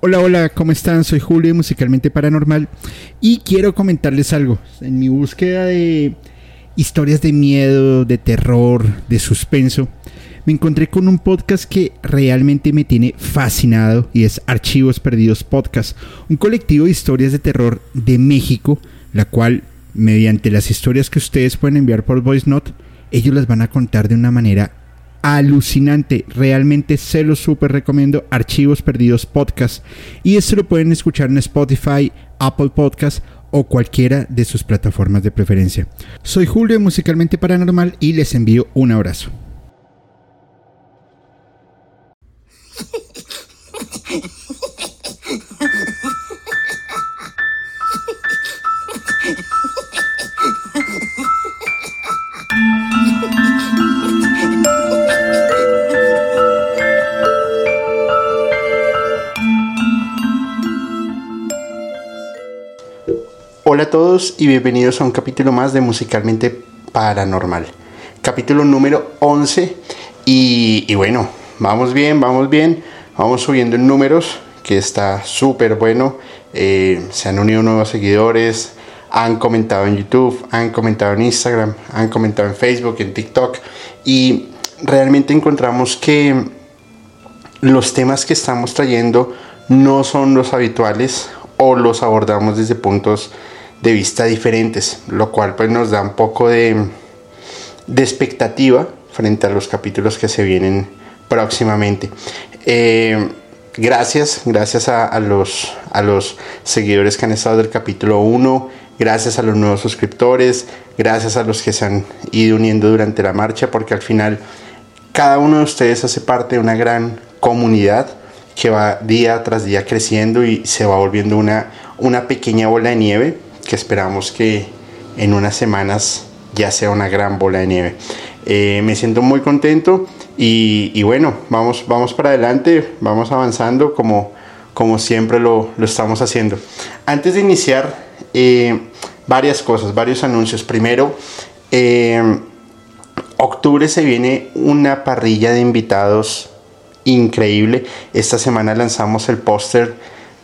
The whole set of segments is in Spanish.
Hola, hola, ¿cómo están? Soy Julio, Musicalmente Paranormal, y quiero comentarles algo. En mi búsqueda de historias de miedo, de terror, de suspenso, me encontré con un podcast que realmente me tiene fascinado y es Archivos Perdidos Podcast, un colectivo de historias de terror de México, la cual, mediante las historias que ustedes pueden enviar por Voice Note, ellos las van a contar de una manera alucinante. Realmente se lo súper recomiendo. Archivos Perdidos Podcast. Y esto lo pueden escuchar en Spotify, Apple Podcast o cualquiera de sus plataformas de preferencia. Soy Julio Musicalmente Paranormal y les envío un abrazo. Hola a todos y bienvenidos a un capítulo más de Musicalmente Paranormal. Capítulo número 11 y, bueno, vamos bien, vamos bien, vamos subiendo en números que está súper bueno. Eh, se han unido nuevos seguidores, han comentado en YouTube, han comentado en Instagram, han comentado en Facebook, en TikTok y realmente encontramos que los temas que estamos trayendo no son los habituales o los abordamos desde puntos de vista diferentes, lo cual pues nos da un poco de, de expectativa frente a los capítulos que se vienen próximamente. Eh, gracias, gracias a, los, a los seguidores que han estado del capítulo 1, gracias a los nuevos suscriptores, gracias a los que se han ido uniendo durante la marcha, porque al final cada uno de ustedes hace parte de una gran comunidad que va día tras día creciendo y se va volviendo una, una pequeña bola de nieve que esperamos que en unas semanas ya sea una gran bola de nieve. Eh, me siento muy contento y, bueno, vamos, vamos para adelante, vamos avanzando como, como siempre lo, estamos haciendo. Antes de iniciar, eh, varias cosas, varios anuncios. Primero, eh, octubre se viene una parrilla de invitados increíble. Esta semana lanzamos el póster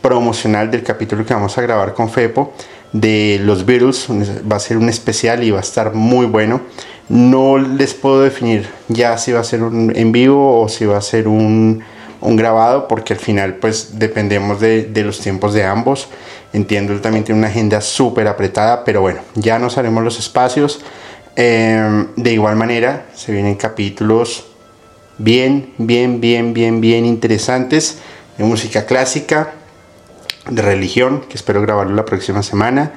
promocional del capítulo que vamos a grabar con Fepo de los Beatles. Va a ser un especial y va a estar muy bueno. No les puedo definir ya si va a ser un en vivo o si va a ser un, grabado, porque al final pues dependemos de, de, los tiempos de ambos. Entiendo, él también tiene una agenda súper apretada, pero bueno, ya nos haremos los espacios. Em, de igual manera, se vienen capítulos bien, bien, bien, bien, bien interesantes de música clásica, de religión, que espero grabarlo la próxima semana.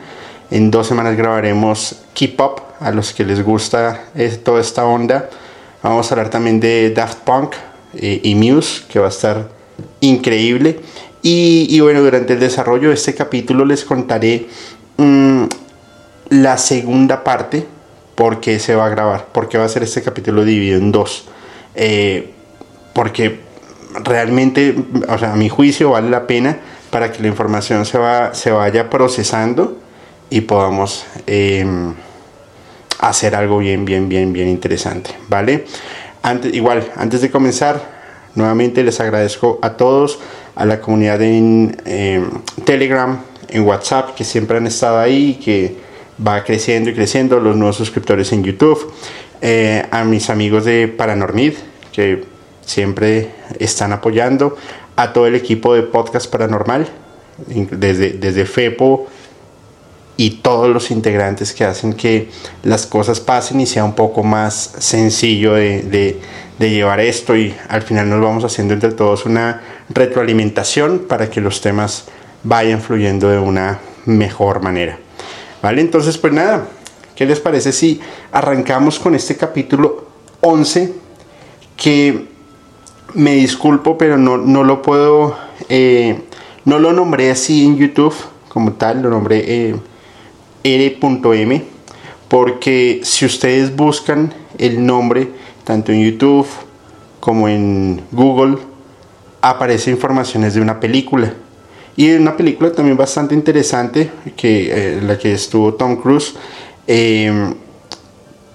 En dos semanas grabaremos Keep Up, a los que les gusta toda esta onda. Vamos a hablar también de Daft Punk eh, y Muse, que va a estar increíble. Y, bueno, durante el desarrollo de este capítulo les contaré mm, la segunda parte, por qué se va a grabar, por qué va a ser este capítulo dividido en dos. Eh, porque realmente, o sea, a mi juicio vale la pena para que la información se, va, se vaya procesando y podamos em, hacer algo bien, bien, bien, bien interesante, ¿vale? Antes, igual, antes de comenzar, nuevamente les agradezco a todos, a la comunidad en em, Telegram, en WhatsApp, que siempre han estado ahí, que va creciendo y creciendo, los nuevos suscriptores en YouTube, eh, a mis amigos de Paranormid, que siempre están apoyando, a todo el equipo de Podcast Paranormal, desde, desde FEPO y todos los integrantes que hacen que las cosas pasen y sea un poco más sencillo de, llevar esto y al final nos vamos haciendo entre todos una retroalimentación para que los temas vayan fluyendo de una mejor manera. ¿Vale? Entonces, pues nada, ¿qué les parece si arrancamos con este capítulo 11 que me disculpo, pero no, no lo puedo, eh, no lo nombré así en YouTube como tal, lo nombré eh, R.M. Porque si ustedes buscan el nombre, tanto en YouTube como en Google, aparece informaciones de una película. Y una película también bastante interesante, que eh, la que estuvo Tom Cruise.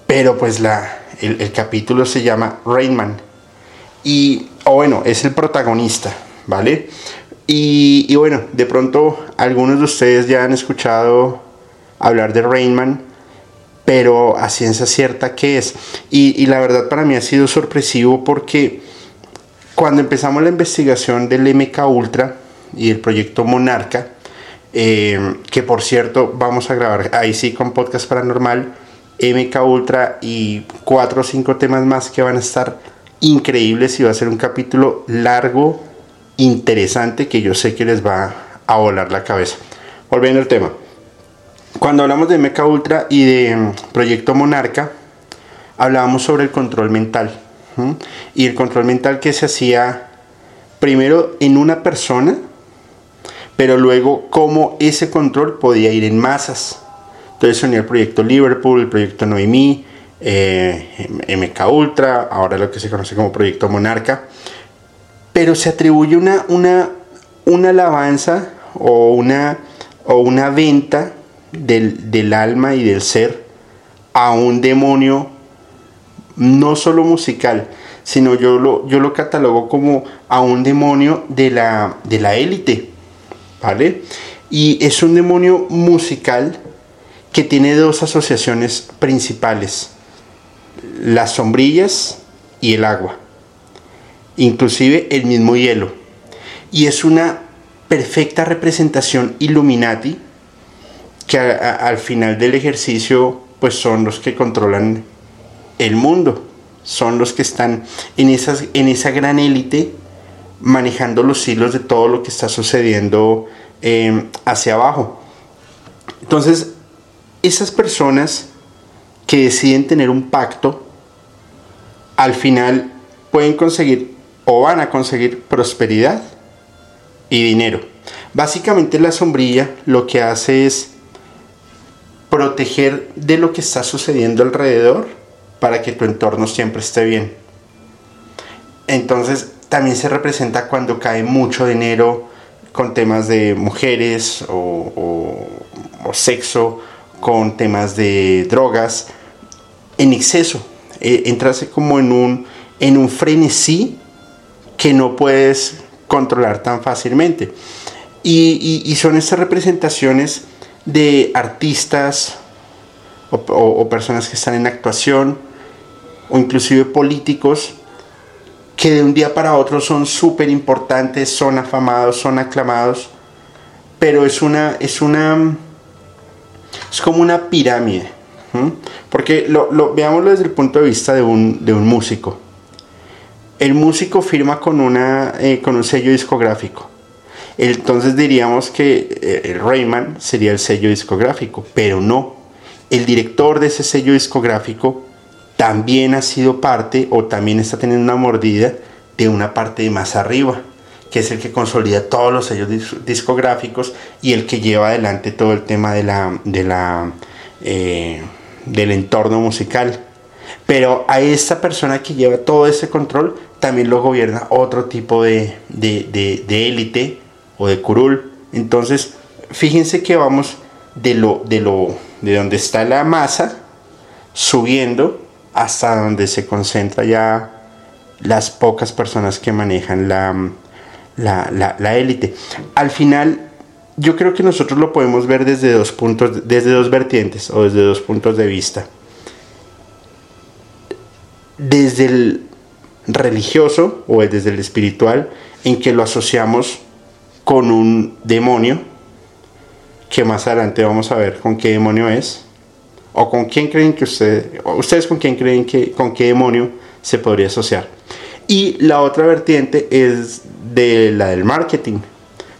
pero pues la, el, capítulo se llama Rainman y, bueno, es el protagonista, ¿vale? Y, Y, bueno, de pronto algunos de ustedes ya han escuchado hablar de Rainman, pero a ciencia cierta qué es. Y, la verdad para mí ha sido sorpresivo porque cuando empezamos la investigación del MK Ultra y el proyecto Monarca, eh, que por cierto vamos a grabar ahí sí con podcast paranormal, MK Ultra y cuatro o cinco temas más que van a estar increíbles y va a ser un capítulo largo, interesante, que yo sé que les va a volar la cabeza. Volviendo al tema. Cuando hablamos de MK Ultra y de mm, Proyecto Monarca, hablábamos sobre el control mental. Y el control mental que se hacía primero en una persona, pero luego cómo ese control podía ir en masas. Entonces se el proyecto Liverpool, el proyecto Noemí, eh, MK Ultra, ahora lo que se conoce como Proyecto Monarca, pero se atribuye una, una, una alabanza o una, o una venta del, alma y del ser a un demonio no solo musical, sino yo lo, yo lo catalogo como a un demonio de la, de la élite, ¿vale? Y es un demonio musical que tiene dos asociaciones principales las sombrillas y el agua, inclusive el mismo hielo. Y es una perfecta representación Illuminati que al final del ejercicio pues son los que controlan el mundo, son los que están en, esas, en esa gran élite manejando los hilos de todo lo que está sucediendo eh, hacia abajo. Entonces, esas personas que deciden tener un pacto, al final pueden conseguir o van a conseguir prosperidad y dinero. Básicamente la sombrilla lo que hace es proteger de lo que está sucediendo alrededor para que tu entorno siempre esté bien. Entonces también se representa cuando cae mucho dinero con temas de mujeres o, o sexo con temas de drogas en exceso. Eh, entras como en un, en un frenesí que no puedes controlar tan fácilmente. Y, son estas representaciones de artistas o, personas que están en actuación o inclusive políticos que de un día para otro son súper importantes, son afamados, son aclamados, pero es una, es una es como una pirámide. Porque lo, veámoslo desde el punto de vista de un, músico. El músico firma con, una, eh, con un sello discográfico. Entonces diríamos que eh, el Rayman sería el sello discográfico, pero no. El director de ese sello discográfico también ha sido parte o también está teniendo una mordida de una parte de más arriba que es el que consolida todos los sellos discográficos y el que lleva adelante todo el tema de la, de la, eh, del entorno musical. Pero a esta persona que lleva todo ese control también lo gobierna otro tipo de, élite o de curul. Entonces, fíjense que vamos de lo, de lo de donde está la masa subiendo hasta donde se concentra ya las pocas personas que manejan la, la, élite. Al final, yo creo que nosotros lo podemos ver desde dos puntos, desde dos vertientes o desde dos puntos de vista. Desde el religioso o desde el espiritual, en que lo asociamos con un demonio, que más adelante vamos a ver con qué demonio es, o con quién creen que ustedes, ustedes con quién creen que, con qué demonio se podría asociar. Y la otra vertiente es de la del marketing.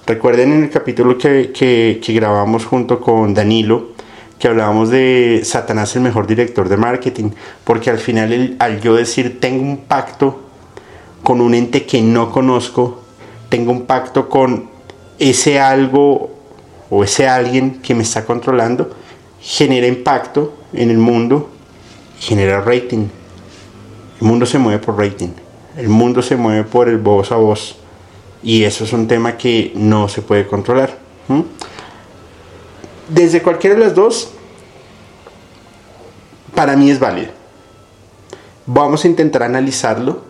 Recuerden en el capítulo que, grabamos junto con Danilo, que hablábamos de Satanás el mejor director de marketing, porque al final al yo decir tengo un pacto con un ente que no conozco, tengo un pacto con ese algo o ese alguien que me está controlando, genera impacto en el mundo, genera rating. El mundo se mueve por rating, el mundo se mueve por el voz a voz. Y eso es un tema que no se puede controlar. Desde cualquiera de las dos, para mí es válido. Vamos a intentar analizarlo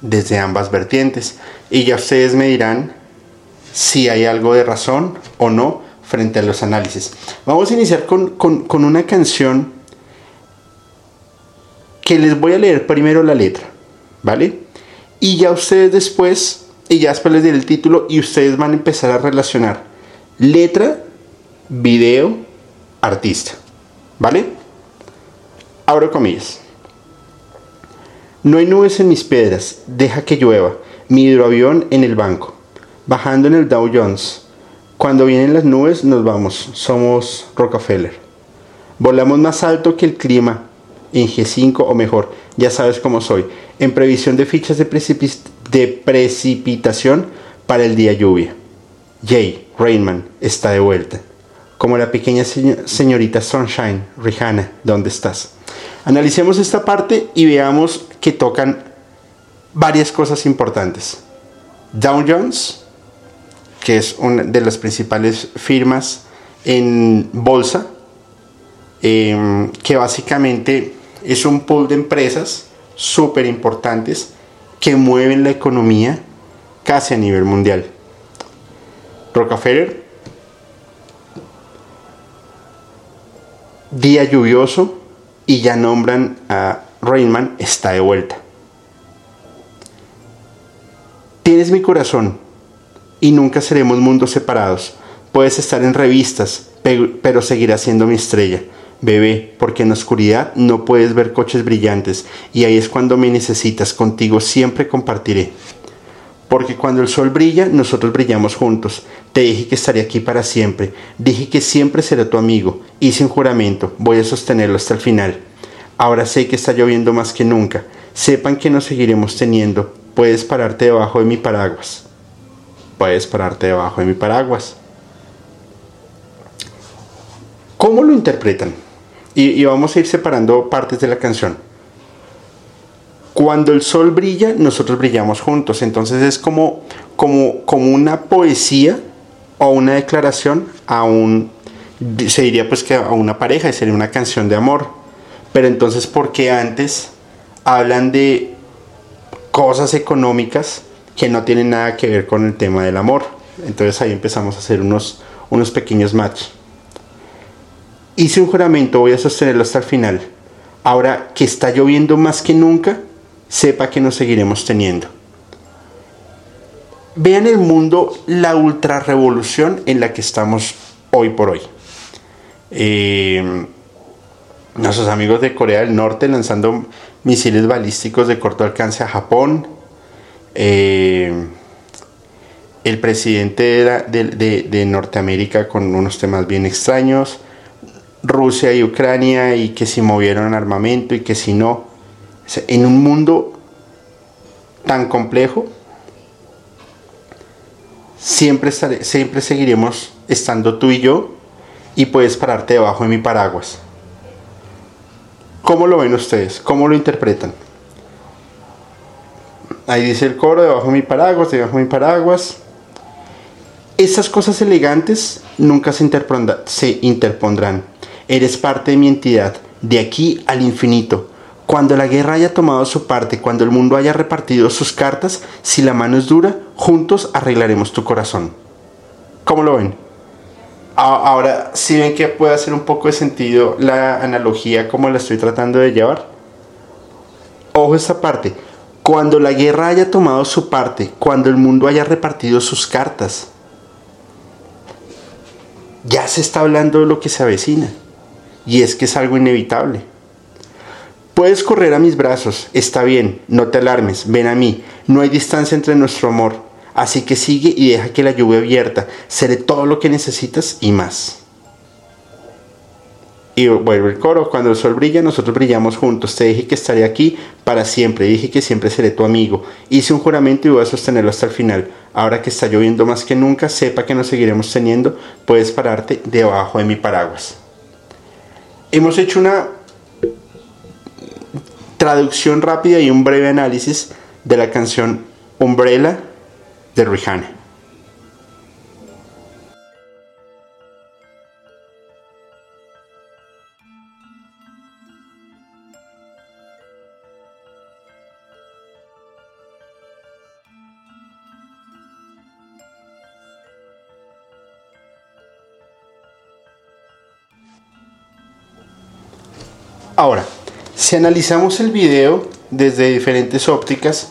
desde ambas vertientes. Y ya ustedes me dirán si hay algo de razón o no frente a los análisis. Vamos a iniciar con, con una canción que les voy a leer primero la letra, ¿vale? Y ya ustedes después, y ya después les diré el título y ustedes van a empezar a relacionar letra, video, artista, ¿vale? Abro comillas. No hay nubes en mis piedras, deja que llueva, mi hidroavión en el banco, bajando en el Dow Jones. Cuando vienen las nubes nos vamos, somos Rockefeller. Volamos más alto que el clima, en G5 o mejor, ya sabes cómo soy, en previsión de fichas de, precipitación para el día lluvia. Jay Rainman está de vuelta, como la pequeña señorita Sunshine, Rihanna, ¿dónde estás? Analicemos esta parte y veamos que tocan varias cosas importantes. Dow Jones, que es una de las principales firmas en bolsa, em, que básicamente es un pool de empresas súper importantes que mueven la economía casi a nivel mundial. Rockefeller, día lluvioso y ya nombran a Rainman, está de vuelta. Tienes mi corazón y nunca seremos mundos separados. Puedes estar en revistas, pero seguirás siendo mi estrella. Bebé, porque en la oscuridad no puedes ver coches brillantes y ahí es cuando me necesitas, contigo siempre compartiré. Porque cuando el sol brilla, nosotros brillamos juntos. Te dije que estaría aquí para siempre. Dije que siempre seré tu amigo. Hice un juramento. Voy a sostenerlo hasta el final. Ahora sé que está lloviendo más que nunca. Sepan que nos seguiremos teniendo. Puedes pararte debajo de mi paraguas. Puedes pararte debajo de mi paraguas. ¿Cómo lo interpretan? Y, vamos a ir separando partes de la canción. Cuando el sol brilla, nosotros brillamos juntos. Entonces es como, como, como una poesía o una declaración a un, se diría pues que a una pareja y sería una canción de amor. Pero entonces, ¿por qué antes hablan de cosas económicas que no tienen nada que ver con el tema del amor? Entonces ahí empezamos a hacer unos, unos pequeños matches. Hice un juramento, voy a sostenerlo hasta el final. Ahora que está lloviendo más que nunca, sepa que nos seguiremos teniendo. Vean el mundo la ultra revolución en la que estamos hoy por hoy. Eh, nuestros amigos de Corea del Norte lanzando misiles balísticos de corto alcance a Japón. Eh, el presidente de Norteamérica con unos temas bien extraños. Rusia y Ucrania y que si movieron armamento y que si no. En un mundo tan complejo, siempre, siempre seguiremos estando tú y yo y puedes pararte debajo de mi paraguas. ¿Cómo lo ven ustedes? ¿Cómo lo interpretan? Ahí dice el coro, debajo de mi paraguas, debajo de mi paraguas. Esas cosas elegantes nunca se, se interpondrán Eres parte de mi entidad, de aquí al infinito. Cuando la guerra haya tomado su parte, cuando el mundo haya repartido sus cartas, si la mano es dura, juntos arreglaremos tu corazón. ¿Cómo lo ven? Ahora, si ven que puede hacer un poco de sentido la analogía como la estoy tratando de llevar. Ojo esta parte. Cuando la guerra haya tomado su parte, cuando el mundo haya repartido sus cartas, ya se está hablando de lo que se avecina y es que es algo inevitable. Puedes correr a mis brazos, está bien, no te alarmes, ven a mí, no hay distancia entre nuestro amor, así que sigue y deja que la lluvia abierta, seré todo lo que necesitas y más. Y vuelve el coro, cuando el sol brilla, nosotros brillamos juntos. Te dije que estaré aquí para siempre. Dije que siempre seré tu amigo. Hice un juramento y voy a sostenerlo hasta el final. Ahora que está lloviendo más que nunca, sepa que nos seguiremos teniendo. Puedes pararte debajo de mi paraguas hemos hecho una traducción rápida y un breve análisis de la canción Umbrella de Rihanna. Ahora, si analizamos el video desde diferentes ópticas,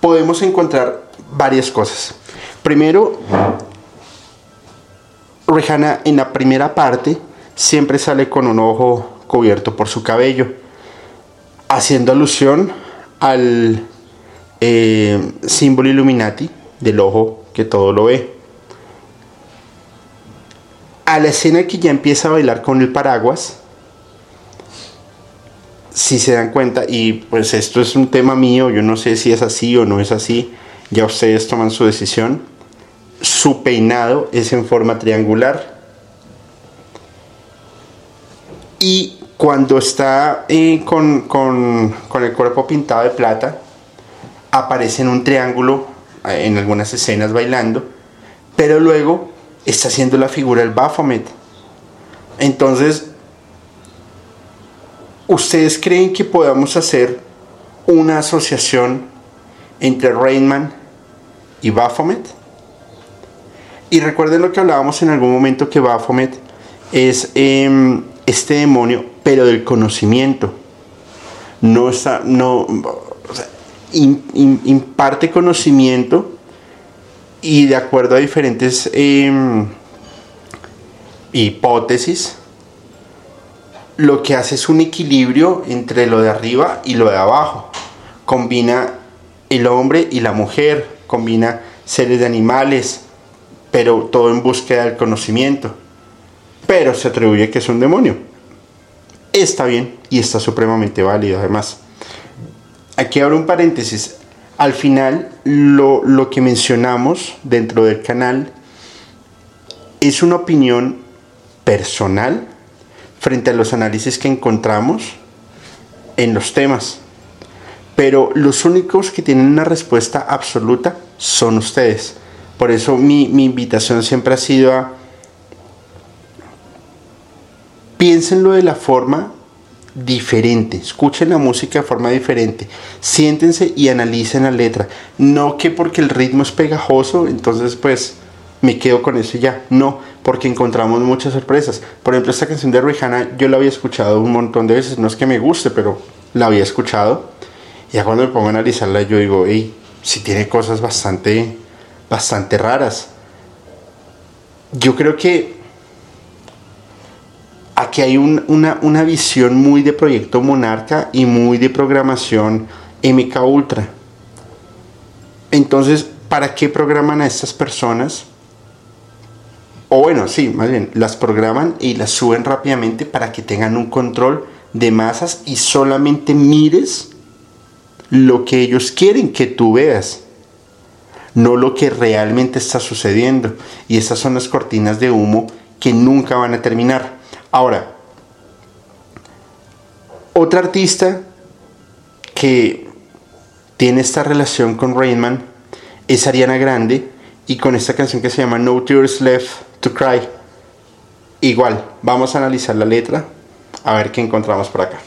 podemos encontrar varias cosas. Primero, Rihanna en la primera parte siempre sale con un ojo cubierto por su cabello, haciendo alusión al eh, símbolo Illuminati del ojo que todo lo ve. A la escena que ya empieza a bailar con el paraguas, si se dan cuenta, y pues esto es un tema mío, yo no sé si es así o no es así, ya ustedes toman su decisión. Su peinado es en forma triangular. Y cuando está eh, con, con, con el cuerpo pintado de plata, aparece en un triángulo eh, en algunas escenas bailando, pero luego está haciendo la figura del Baphomet. Entonces, ¿ustedes creen que podamos hacer una asociación entre Rainman y Baphomet? Y recuerden lo que hablábamos en algún momento que Baphomet es em, este demonio, pero del conocimiento. No está, no, imparte conocimiento y de acuerdo a diferentes em, hipótesis, lo que hace es un equilibrio entre lo de arriba y lo de abajo. Combina el hombre y la mujer, combina seres de animales, pero todo en búsqueda del conocimiento. Pero se atribuye que es un demonio. Está bien y está supremamente válido además aquí abro un paréntesis. Al final, lo, que mencionamos dentro del canal es una opinión personal frente a los análisis que encontramos en los temas. Pero los únicos que tienen una respuesta absoluta son ustedes. Por eso mi, mi invitación siempre ha sido a piénsenlo de la forma diferente, escuchen la música de forma diferente, siéntense y analicen la letra. No que porque el ritmo es pegajoso, entonces pues me quedo con eso ya. No, porque encontramos muchas sorpresas. Por ejemplo, esta canción de Rihanna yo la había escuchado un montón de veces, no es que me guste, pero la había escuchado. Y ya cuando me pongo a analizarla yo digo, hey, si tiene cosas bastante, bastante raras. Yo creo que aquí hay una, visión muy de proyecto Monarca y muy de programación MK Ultra. Entonces, ¿para qué programan a estas personas? O bueno, sí, más bien, las programan y las suben rápidamente para que tengan un control de masas y solamente mires lo que ellos quieren que tú veas, no lo que realmente está sucediendo. Y estas son las cortinas de humo que nunca van a terminar. Ahora, otra artista que tiene esta relación con Rainman es Ariana Grande y con esta canción que se llama No Tears Left to Cry. Igual, vamos a analizar la letra a ver qué encontramos por acá.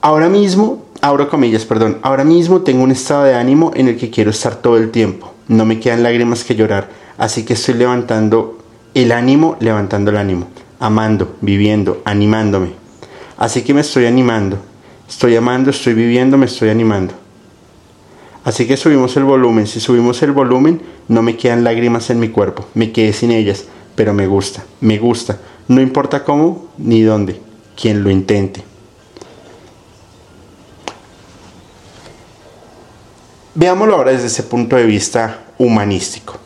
Ahora mismo, abro comillas, perdón, ahora mismo tengo un estado de ánimo en el que quiero estar todo el tiempo. No me quedan lágrimas que llorar, así que estoy levantando el ánimo levantando el ánimo, amando, viviendo, animándome. Así que me estoy animando, estoy amando, estoy viviendo, me estoy animando. Así que subimos el volumen. Si subimos el volumen, no me quedan lágrimas en mi cuerpo. Me quedé sin ellas, pero me gusta, me gusta. No importa cómo ni dónde, quien lo intente. Veámoslo ahora desde ese punto de vista humanístico.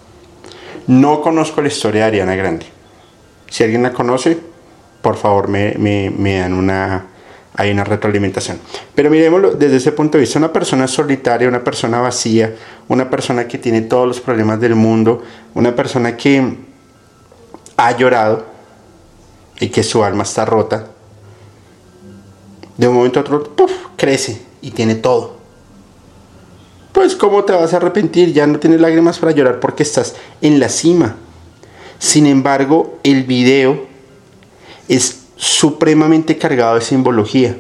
No conozco la historia de Ariana Grande. Si alguien la conoce, por favor me, dan una, hay una retroalimentación. Pero miremoslo desde ese punto de vista, una persona solitaria, una persona vacía, una persona que tiene todos los problemas del mundo, una persona que ha llorado y que su alma está rota, de un momento a otro, crece y tiene todo pues ¿cómo te vas a arrepentir? Ya no tienes lágrimas para llorar porque estás en la cima. Sin embargo, el video es supremamente cargado de simbología.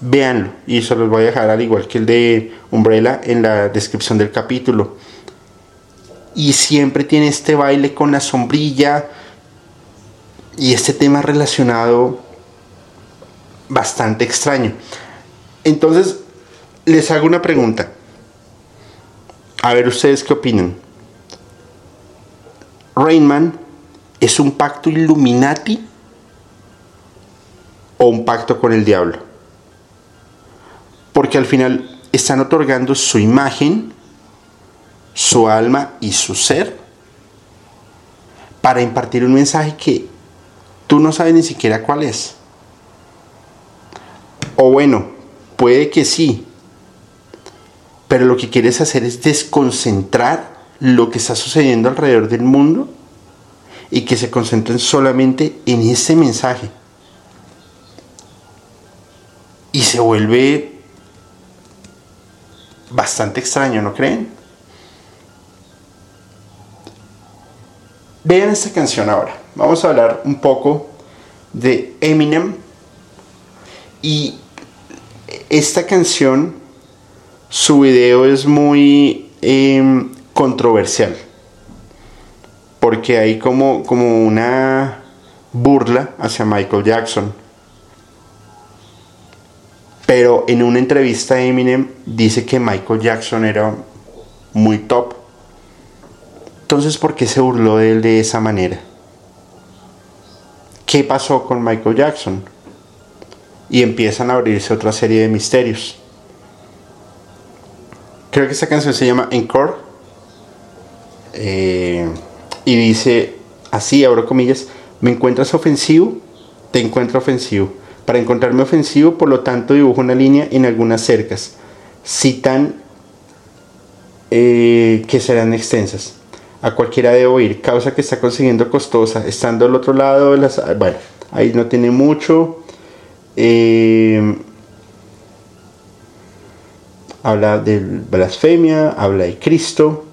Véanlo, y se los voy a dejar al igual que el de Umbrella en la descripción del capítulo. Y siempre tiene este baile con la sombrilla y este tema relacionado bastante extraño. Entonces, les hago una pregunta. A ver ustedes qué opinan. Rainman es un pacto Illuminati o un pacto con el diablo. Porque al final están otorgando su imagen, su alma y su ser para impartir un mensaje que tú no sabes ni siquiera cuál es. O bueno, puede que sí, pero lo que quieres hacer es desconcentrar lo que está sucediendo alrededor del mundo y que se concentren solamente en ese mensaje. Y se vuelve bastante extraño, ¿no creen? Vean esta canción ahora. Vamos a hablar un poco de Eminem. Y esta canción, su video es muy em, controversial. Porque hay como, como una burla hacia Michael Jackson. Pero en una entrevista Eminem dice que Michael Jackson era muy top entonces, ¿por qué se burló de él de esa manera? ¿Qué pasó con Michael Jackson? Y empiezan a abrirse otra serie de misterios. Creo que esta canción se llama Encore. Eh, y dice así, abro comillas, ¿me encuentras ofensivo? Te encuentro ofensivo. Para encontrarme ofensivo, por lo tanto, dibujo una línea en algunas cercas. Citan eh, que serán extensas a cualquiera de oír, causa que está consiguiendo costosa, estando al otro lado de. Bueno, ahí no tiene mucho. Eh, habla de blasfemia, habla de Cristo,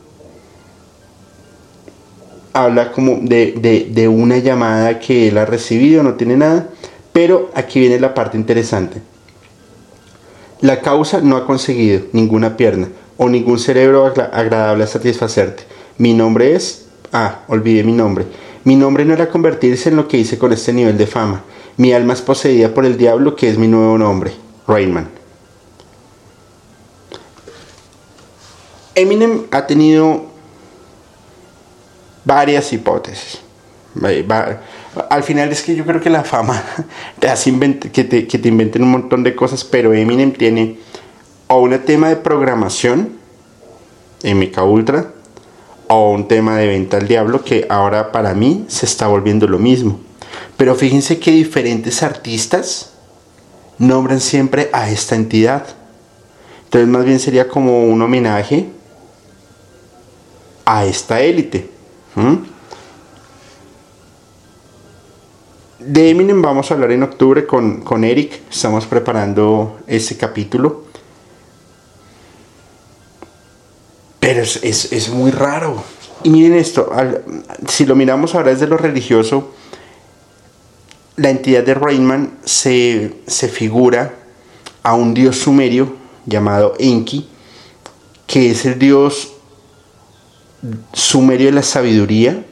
habla como de una llamada que él ha recibido, no tiene nada, pero aquí viene la parte interesante. La causa no ha conseguido ninguna pierna o ningún cerebro agradable a satisfacerte mi nombre es... Ah, olvidé mi nombre. Mi nombre no era convertirse en lo que hice con este nivel de fama. Mi alma es poseída por el diablo, que es mi nuevo nombre, Rainman. Eminem ha tenido varias hipótesis. Al final es que yo creo que la fama te hace que, te, que te inventen un montón de cosas, pero Eminem tiene o un tema de programación, MK Ultra, o un tema de venta al diablo que ahora para mí se está volviendo lo mismo. Pero fíjense que diferentes artistas nombran siempre a esta entidad. Entonces más bien sería como un homenaje a esta élite. De Eminem vamos a hablar en octubre con, con Eric. Estamos preparando ese capítulo. Pero es, muy raro. Y miren esto, si lo miramos ahora desde lo religioso, la entidad de Rainman se, se figura a un dios sumerio llamado Enki, que es el dios sumerio de la sabiduría,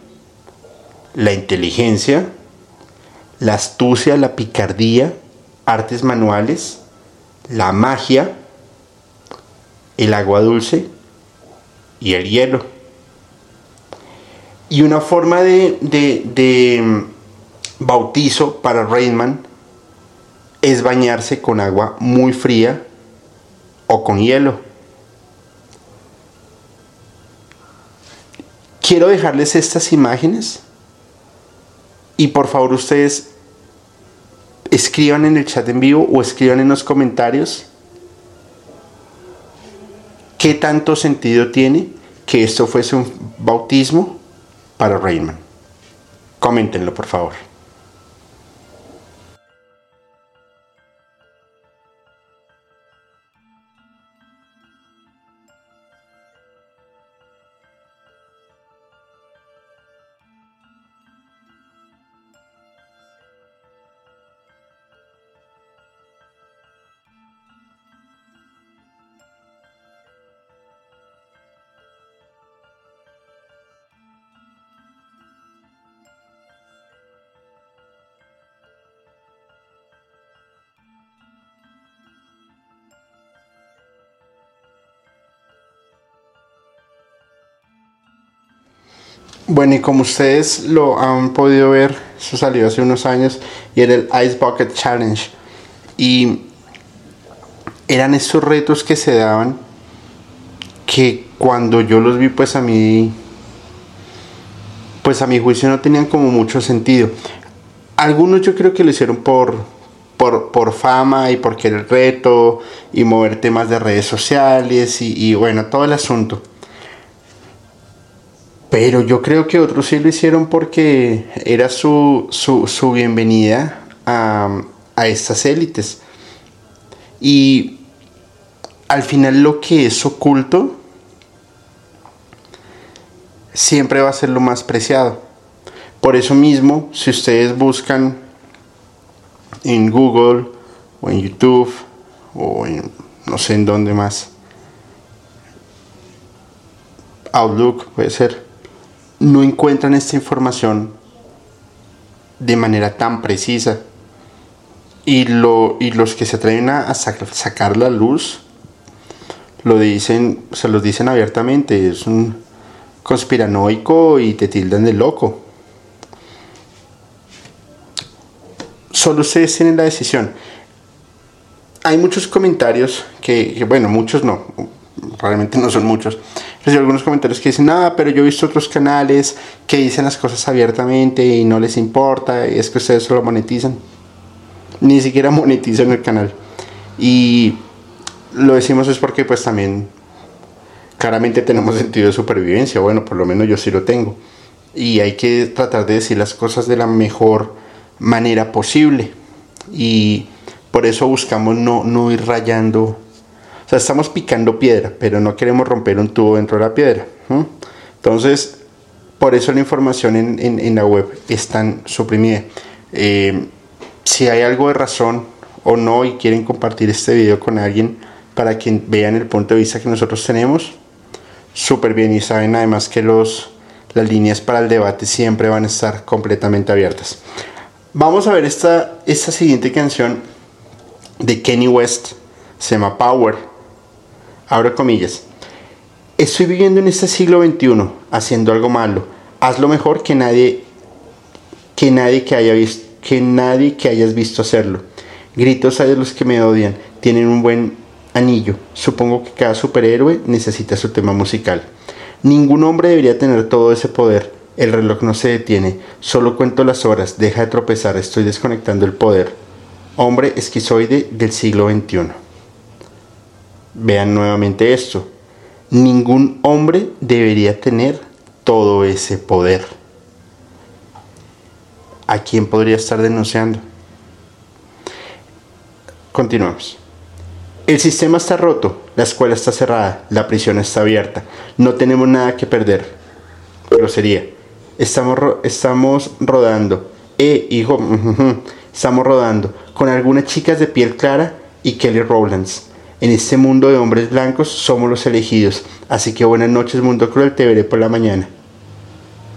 la inteligencia, la astucia, la picardía, artes manuales, la magia, el agua dulce, y el hielo. Y una forma de, mm, bautizo para Rainman es bañarse con agua muy fría o con hielo. Quiero dejarles estas imágenes y por favor ustedes escriban en el chat en vivo o escriban en los comentarios ¿Qué tanto sentido tiene que esto fuese un bautismo para Raymond? Coméntenlo, por favor. Bueno, y como ustedes lo han podido ver, eso salió hace unos años y era el Ice Bucket Challenge. Y eran estos retos que se daban que cuando yo los vi, pues a mí, pues a mi juicio no tenían como mucho sentido. Algunos yo creo que lo hicieron por, por, por fama y porque el reto y mover temas de redes sociales y bueno, todo el asunto. Pero yo creo que otros sí lo hicieron porque era su, su, bienvenida a, a estas élites. Y al final lo que es oculto siempre va a ser lo más preciado. Por eso mismo, si ustedes buscan en Google o en YouTube o en no sé en dónde más, Outlook puede ser, no encuentran esta información de manera tan precisa. Y, lo, y los que se atreven a, sacar la luz, lo dicen, se los dicen abiertamente, es un conspiranoico y te tildan de loco. Solo ustedes tienen la decisión. Hay muchos comentarios que bueno, muchos no, realmente no son muchos, Recibo algunos comentarios que dicen, ah, pero yo he visto otros canales que dicen las cosas abiertamente y no les importa, y es que ustedes solo monetizan. Ni siquiera monetizan el canal. Y lo decimos es porque pues también claramente tenemos sentido de supervivencia, bueno, por lo menos yo sí lo tengo. Y hay que tratar de decir las cosas de la mejor manera posible. Y por eso buscamos no, no ir rayando o sea, estamos picando piedra, pero no queremos romper un tubo dentro de la piedra. Entonces, por eso la información en, la web es tan suprimida. Eh, si hay algo de razón o no y quieren compartir este video con alguien para que vean el punto de vista que nosotros tenemos, súper bien y saben además que los, las líneas para el debate siempre van a estar completamente abiertas. Vamos a ver esta, esta siguiente canción de Kenny West, se llama Power abro comillas, estoy viviendo en este siglo XXI haciendo algo malo, hazlo mejor que nadie que nadie que haya visto que nadie que hayas visto hacerlo. Gritos a los que me odian, tienen un buen anillo. Supongo que cada superhéroe necesita su tema musical. Ningún hombre debería tener todo ese poder. El reloj no se detiene, solo cuento las horas, deja de tropezar, estoy desconectando el poder. Hombre esquizoide del siglo XXI. Vean nuevamente esto. Ningún hombre debería tener todo ese poder. ¿A quién podría estar denunciando? Continuamos. El sistema está roto, la escuela está cerrada, la prisión está abierta, no tenemos nada que perder. Grosería. Estamos, estamos rodando. Eh, hijo, estamos rodando con algunas chicas de piel clara y Kelly Rowlands. En este mundo de hombres blancos somos los elegidos. Así que buenas noches, mundo cruel, te veré por la mañana.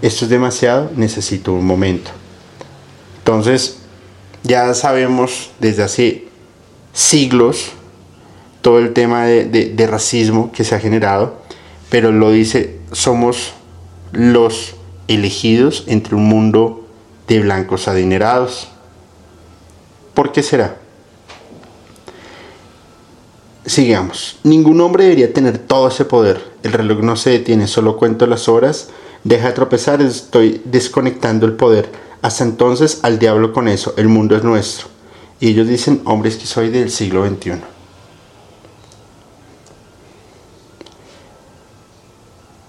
Esto es demasiado, necesito un momento. Entonces, ya sabemos desde hace siglos todo el tema de, racismo que se ha generado, pero lo dice, somos los elegidos entre un mundo de blancos adinerados. ¿Por qué será? Sigamos. Ningún hombre debería tener todo ese poder. El reloj no se detiene, solo cuento las horas. Deja de tropezar, estoy desconectando el poder. Hasta entonces, al diablo con eso, el mundo es nuestro. Y ellos dicen, hombres que soy del siglo XXI.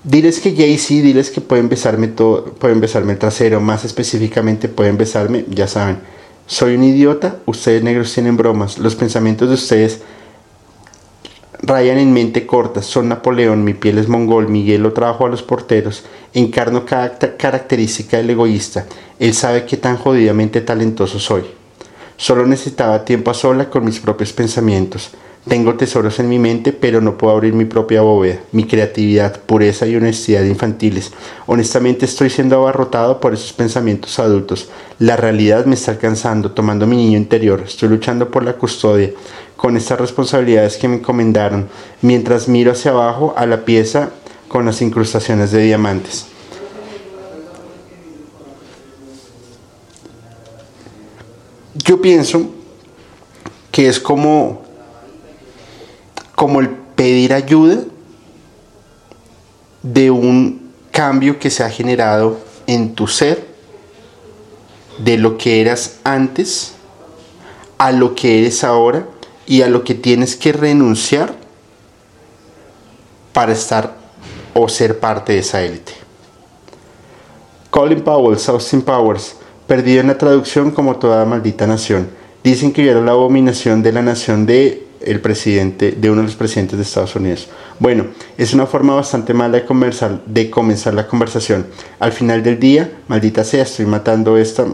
Diles que Jay-Z, diles que pueden besarme todo, pueden besarme el trasero, más específicamente pueden besarme, ya saben. Soy un idiota, ustedes negros tienen bromas, los pensamientos de ustedes rayan en mente corta, son Napoleón, mi piel es mongol, Miguel lo trajo a los porteros, encarno cada característica del egoísta, él sabe que tan jodidamente talentoso soy. Solo necesitaba tiempo a sola con mis propios pensamientos. Tengo tesoros en mi mente, pero no puedo abrir mi propia bóveda, mi creatividad, pureza y honestidad infantiles. Honestamente estoy siendo abarrotado por esos pensamientos adultos. La realidad me está alcanzando, tomando mi niño interior. Estoy luchando por la custodia, con estas responsabilidades que me encomendaron, mientras miro hacia abajo a la pieza con las incrustaciones de diamantes. Yo pienso que es como como el pedir ayuda de un cambio que se ha generado en tu ser, de lo que eras antes a lo que eres ahora y a lo que tienes que renunciar para estar o ser parte de esa élite. Colin Powell, Austin Powers, perdido en la traducción como toda maldita nación. Dicen que era la abominación de la nación de el presidente, de uno de los presidentes de Estados Unidos. Bueno, es una forma bastante mala de, conversar, de comenzar la conversación. Al final del día, maldita sea, estoy matando esta.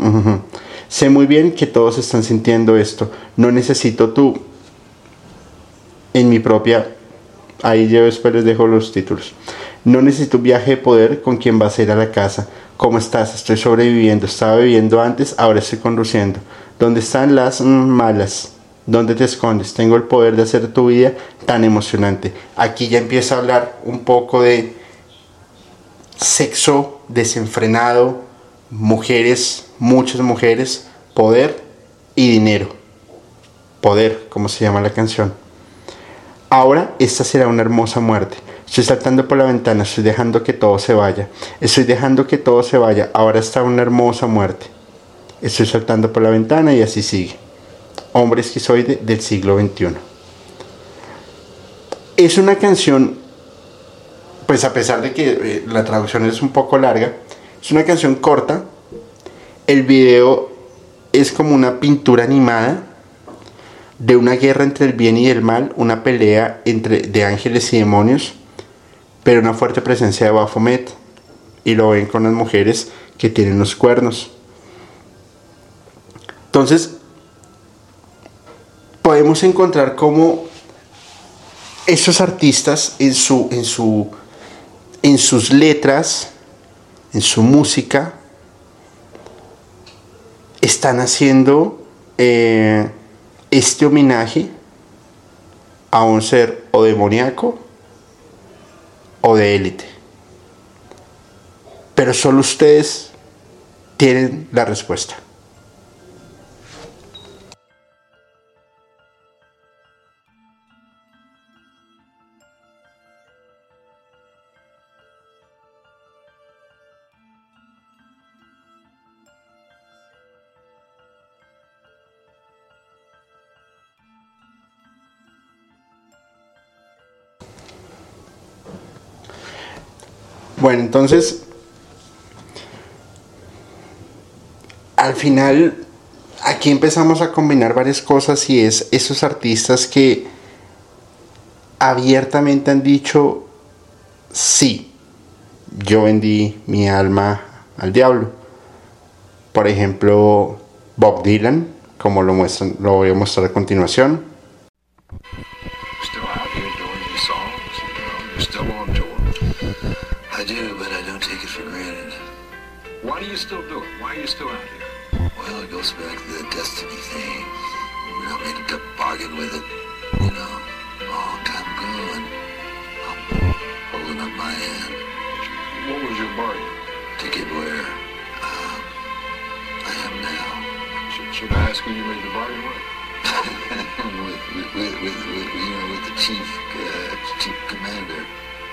Sé muy bien que todos están sintiendo esto. No necesito tú en mi propia... Ahí yo después les dejo los títulos. No necesito un viaje de poder con quien vas a ir a la casa. ¿Cómo estás? Estoy sobreviviendo. Estaba viviendo antes, ahora estoy conduciendo. ¿Dónde están las mm, malas? ¿Dónde te escondes? Tengo el poder de hacer tu vida tan emocionante. Aquí ya empieza a hablar un poco de sexo desenfrenado, mujeres, muchas mujeres, poder y dinero. Poder, como se llama la canción. Ahora esta será una hermosa muerte. Estoy saltando por la ventana, estoy dejando que todo se vaya. Estoy dejando que todo se vaya. Ahora está una hermosa muerte. Estoy saltando por la ventana y así sigue hombre esquizoide del siglo XXI. Es una canción, pues a pesar de que eh, la traducción es un poco larga, es una canción corta. El video es como una pintura animada de una guerra entre el bien y el mal, una pelea entre de ángeles y demonios, pero una fuerte presencia de Baphomet. Y lo ven con las mujeres que tienen los cuernos. Entonces, podemos encontrar cómo esos artistas en, su, en, su, en sus letras, en su música, están haciendo eh, este homenaje a un ser o demoníaco o de élite. Pero solo ustedes tienen la respuesta. Entonces, al final, aquí empezamos a combinar varias cosas y es esos artistas que abiertamente han dicho, sí, yo vendí mi alma al diablo. Por ejemplo, Bob Dylan, como lo muestran, lo voy a mostrar a continuación. still do it? Why are you still out here? Well, it goes back to the destiny thing. You know, I made a bargain with it, you know, a long time ago, and I'm holding up my end. What was your bargain? To get where uh, I am now. Should, should I ask who you made the bargain with? with, with, with, with, you know, with the chief, uh, chief commander.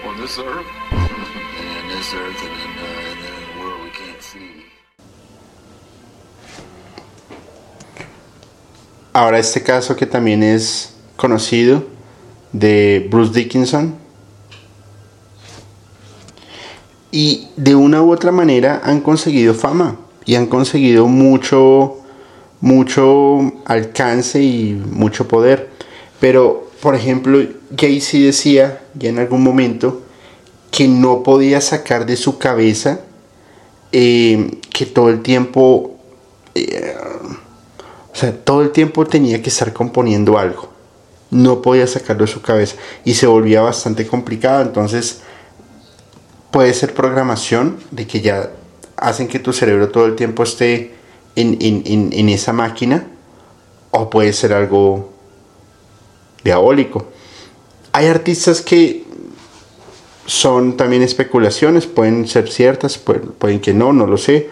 On this earth? and this earth, and then, uh, and then Ahora este caso que también es conocido de Bruce Dickinson. Y de una u otra manera han conseguido fama y han conseguido mucho mucho alcance y mucho poder. Pero, por ejemplo, Jay-Z decía ya en algún momento que no podía sacar de su cabeza eh, que todo el tiempo, eh, o sea, todo el tiempo tenía que estar componiendo algo. No podía sacarlo de su cabeza y se volvía bastante complicado. Entonces, puede ser programación de que ya hacen que tu cerebro todo el tiempo esté en, esa máquina o puede ser algo diabólico. Hay artistas que son también especulaciones, pueden ser ciertas, pueden, que no, no lo sé.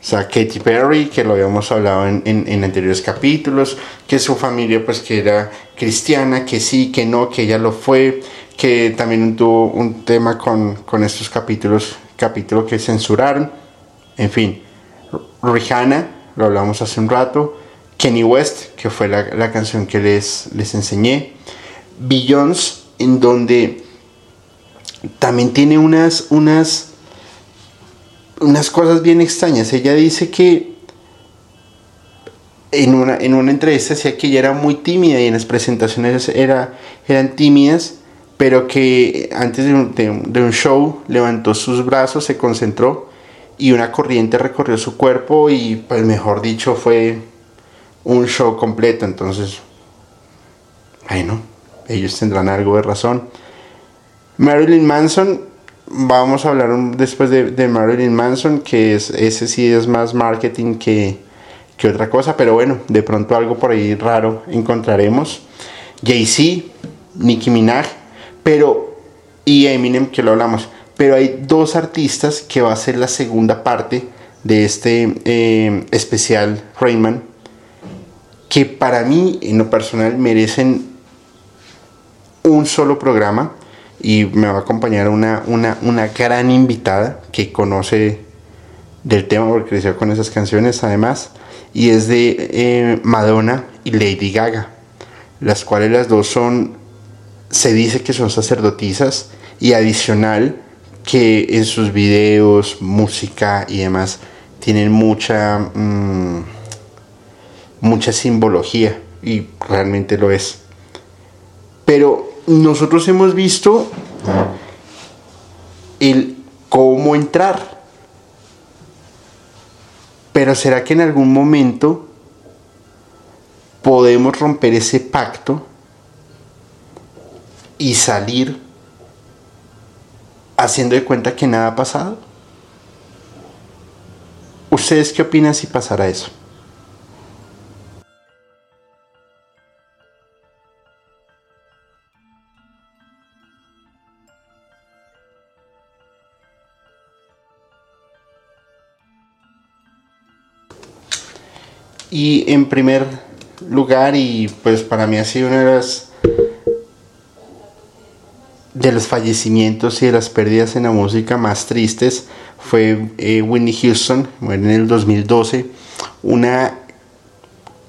O sea, Katy Perry, que lo habíamos hablado en, en, anteriores capítulos, que su familia pues que era cristiana, que sí, que no, que ella lo fue, que también tuvo un tema con, con estos capítulos, capítulo que censuraron, en fin. Rihanna, lo hablamos hace un rato, Kenny West, que fue la, la canción que les, les enseñé, Beyoncé, en donde también tiene unas, unas unas cosas bien extrañas. Ella dice que en una, en una entrevista decía que ella era muy tímida y en las presentaciones era, eran tímidas, pero que antes de un, de show levantó sus brazos, se concentró y una corriente recorrió su cuerpo y pues mejor dicho fue un show completo. Entonces, bueno, ellos tendrán algo de razón. Marilyn Manson vamos a hablar después de, Marilyn Manson, que es, ese sí es más marketing que, que, otra cosa, pero bueno, de pronto algo por ahí raro encontraremos. Jay-Z, Nicki Minaj, pero, y Eminem, que lo hablamos, pero hay dos artistas que va a ser la segunda parte de este eh, especial Rainman, que para mí, en lo personal, merecen un solo programa y me va a acompañar una, una, una gran invitada que conoce del tema porque creció con esas canciones además y es de eh, Madonna y Lady Gaga las cuales las dos son se dice que son sacerdotisas y adicional que en sus videos música y demás tienen mucha mm, mucha simbología y realmente lo es. Pero nosotros hemos visto el cómo entrar. Pero ¿será que en algún momento podemos romper ese pacto y salir haciendo de cuenta que nada ha pasado? ¿Ustedes qué opinan si pasara eso? Y en primer lugar, y pues para mí ha sido una de las de los fallecimientos y de las pérdidas en la música más tristes fue eh, Whitney Houston, en el 2012, una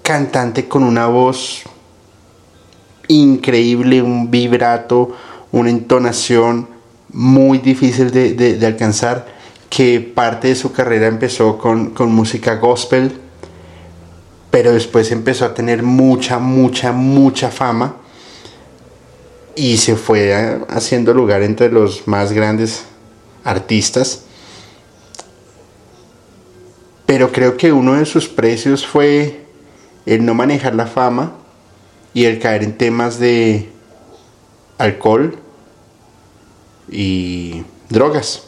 cantante con una voz increíble, un vibrato, una entonación muy difícil de, alcanzar, que parte de su carrera empezó con, con música gospel, pero después empezó a tener mucha, mucha, mucha fama y se fue haciendo lugar entre los más grandes artistas. Pero creo que uno de sus precios fue el no manejar la fama y el caer en temas de alcohol y drogas.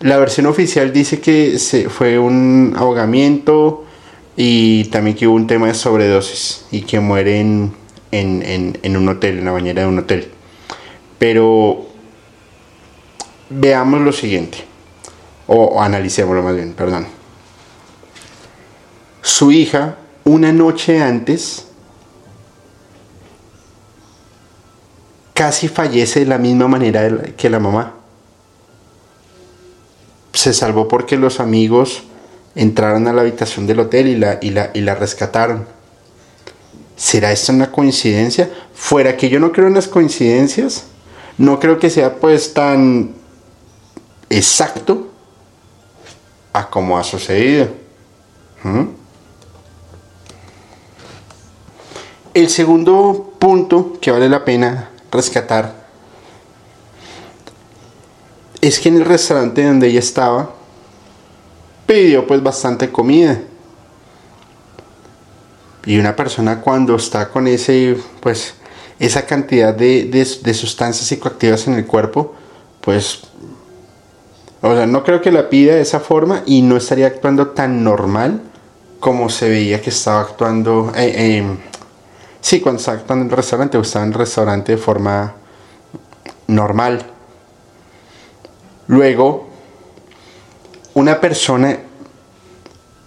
La versión oficial dice que se fue un ahogamiento y también que hubo un tema de sobredosis y que muere en, un hotel, en la bañera de un hotel. Pero veamos lo siguiente, o, analicémoslo más bien, perdón. Su hija, una noche antes, casi fallece de la misma manera que la mamá. Se salvó porque los amigos entraron a la habitación del hotel y la, y la, y la rescataron. ¿Será esto una coincidencia? Fuera que yo no creo en las coincidencias, no creo que sea pues tan exacto a como ha sucedido. ¿Mm? El segundo punto que vale la pena rescatar es que en el restaurante donde ella estaba pidió pues bastante comida. Y una persona cuando está con ese, pues, esa cantidad de, de, sustancias psicoactivas en el cuerpo, pues, o sea, no creo que la pida de esa forma y no estaría actuando tan normal como se veía que estaba actuando. Eh, em, sí, cuando estaba actuando en el restaurante o estaba en el restaurante de forma normal. Luego, una persona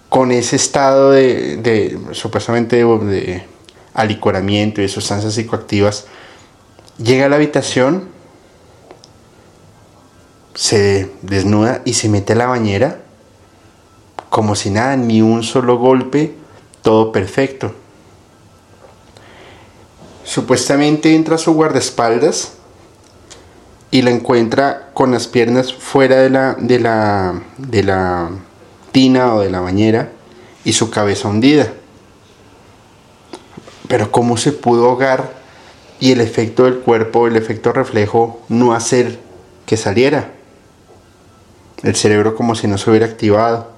con ese estado de, supuestamente de alicoramiento y de sustancias psicoactivas, llega a la habitación, se desnuda y se mete a la bañera como si nada, ni un solo golpe, todo perfecto. Supuestamente entra su guardaespaldas y la encuentra con las piernas fuera de la, de la, de la tina o de la bañera y su cabeza hundida. Pero ¿cómo se pudo ahogar y el efecto del cuerpo, el efecto reflejo, no hacer que saliera? El cerebro como si no se hubiera activado.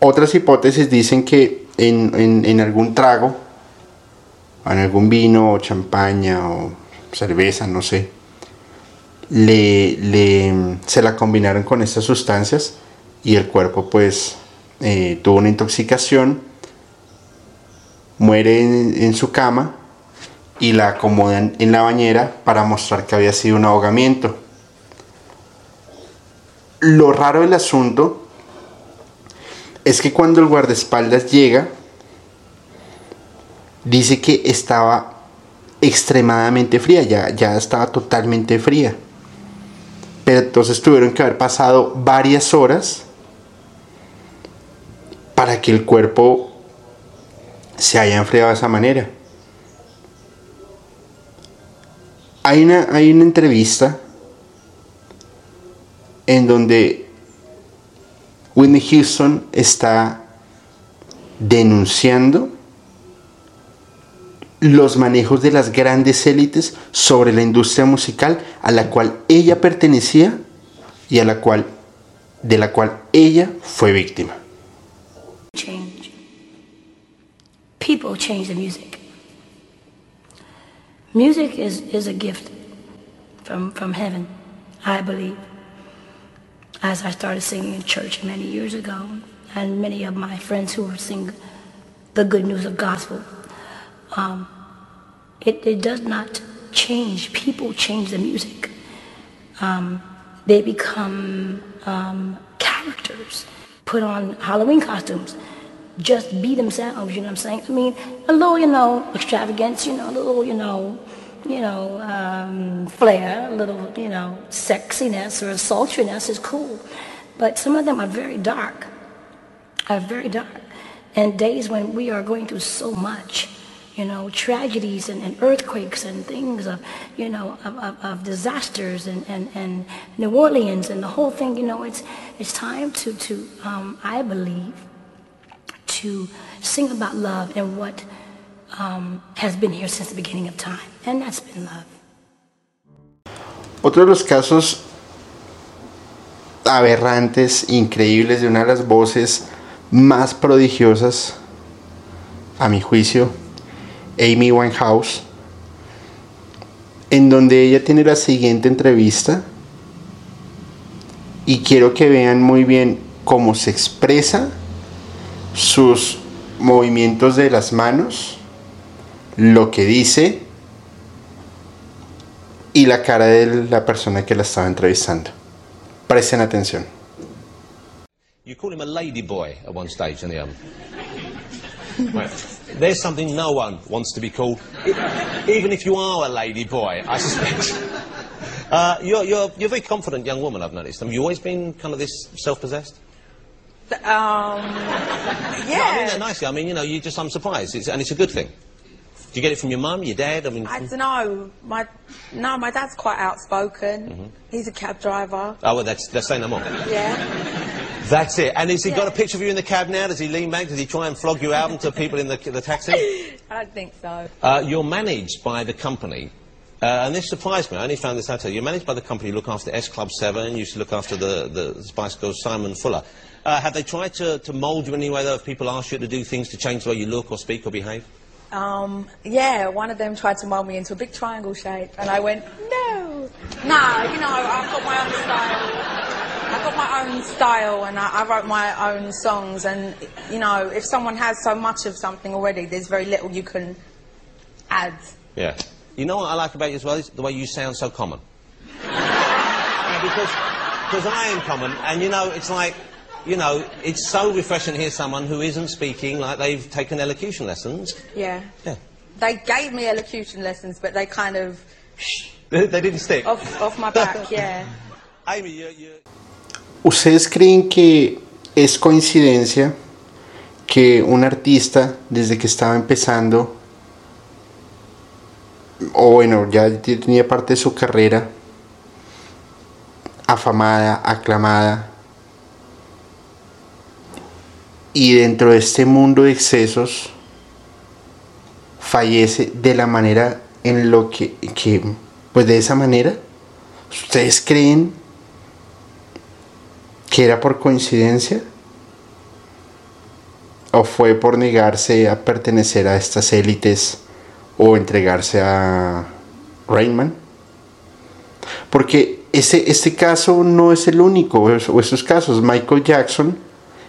Otras hipótesis dicen que en, en algún trago, en algún vino o champaña o cerveza, no sé, le, se la combinaron con estas sustancias y el cuerpo pues eh, tuvo una intoxicación, muere en, su cama y la acomodan en la bañera para mostrar que había sido un ahogamiento. Lo raro del asunto es que cuando el guardaespaldas llega, dice que estaba extremadamente fría, ya, ya estaba totalmente fría. Pero entonces tuvieron que haber pasado varias horas para que el cuerpo se haya enfriado de esa manera. Hay una, hay una entrevista en donde Whitney Houston está denunciando los manejos de las grandes élites sobre la industria musical a la cual ella pertenecía y a la cual de la cual ella fue víctima. People change the music. Music is, is a gift from, from heaven, I believe. As I started singing in church many years ago, and many of my friends who were singing the good news of gospel um, it, it, does not change. People change the music. Um, they become um, characters, put on Halloween costumes, just be themselves, you know what I'm saying? I mean, a little, you know, extravagance, you know, a little, you know, you know, um, flair, a little, you know, sexiness or sultriness is cool. But some of them are very dark, are very dark. And days when we are going through so much, you know, tragedies and, and earthquakes and things of, you know, of, of, of, disasters and, and, and New Orleans and the whole thing, you know, it's, it's time to, to um, I believe, to sing about love and what um, has been here since the beginning of time, and that's been love. Otro de los casos aberrantes, increíbles, de una de las voces más prodigiosas, a mi juicio, Amy Winehouse, en donde ella tiene la siguiente entrevista y quiero que vean muy bien cómo se expresa sus movimientos de las manos, lo que dice y la cara de la persona que la estaba entrevistando. Presten atención. You call him a lady boy at one stage in the album. There's something no one wants to be called, even if you are a lady boy, I suspect. Uh, you're, you're, you're a very confident young woman, I've noticed. Have you always been kind of this self-possessed? Um, yeah. No, I mean that nicely. I mean, you know, you just, I'm surprised, it's, and it's a good thing. Do you get it from your mum, your dad? I mean, I don't know. My no, my dad's quite outspoken. Mm-hmm. He's a cab driver. Oh well, that's that's saying no more. Yeah. That's it. And has he Yeah. got a picture of you in the cab now? Does he lean back? Does he try and flog you out to people in the the taxi? I don't think so. Uh, you're managed by the company. Uh, and this surprised me. I only found this out. Today. You're managed by the company. You look after S Club 7. You used to look after the, the Spice Girls, Simon Fuller. Uh, have they tried to, to mould you in any way, though, if people ask you to do things to change the way you look or speak or behave? Um, yeah, one of them tried to mould me into a big triangle shape, and I went, no. Nah, you know, I've got my own style. I've got my own style, and I, I wrote my own songs. And you know, if someone has so much of something already, there's very little you can add. Yeah. You know what I like about you as well is the way you sound so common. Yeah, because because I am common, and you know, it's like, you know, it's so refreshing to hear someone who isn't speaking like they've taken elocution lessons. Yeah. Yeah. They gave me elocution lessons, but they kind of They, they didn't stick. off off my back. Yeah. Amy, you, you, ¿Ustedes creen que es coincidencia que un artista desde que estaba empezando, o bueno, ya tenía parte de su carrera afamada, aclamada, y dentro de este mundo de excesos fallece de la manera en lo que, que pues de esa manera, ¿ustedes creen que era por coincidencia? ¿O fue por negarse a pertenecer a estas élites o entregarse a Rainman? Porque ese, este caso no es el único, o esos casos. Michael Jackson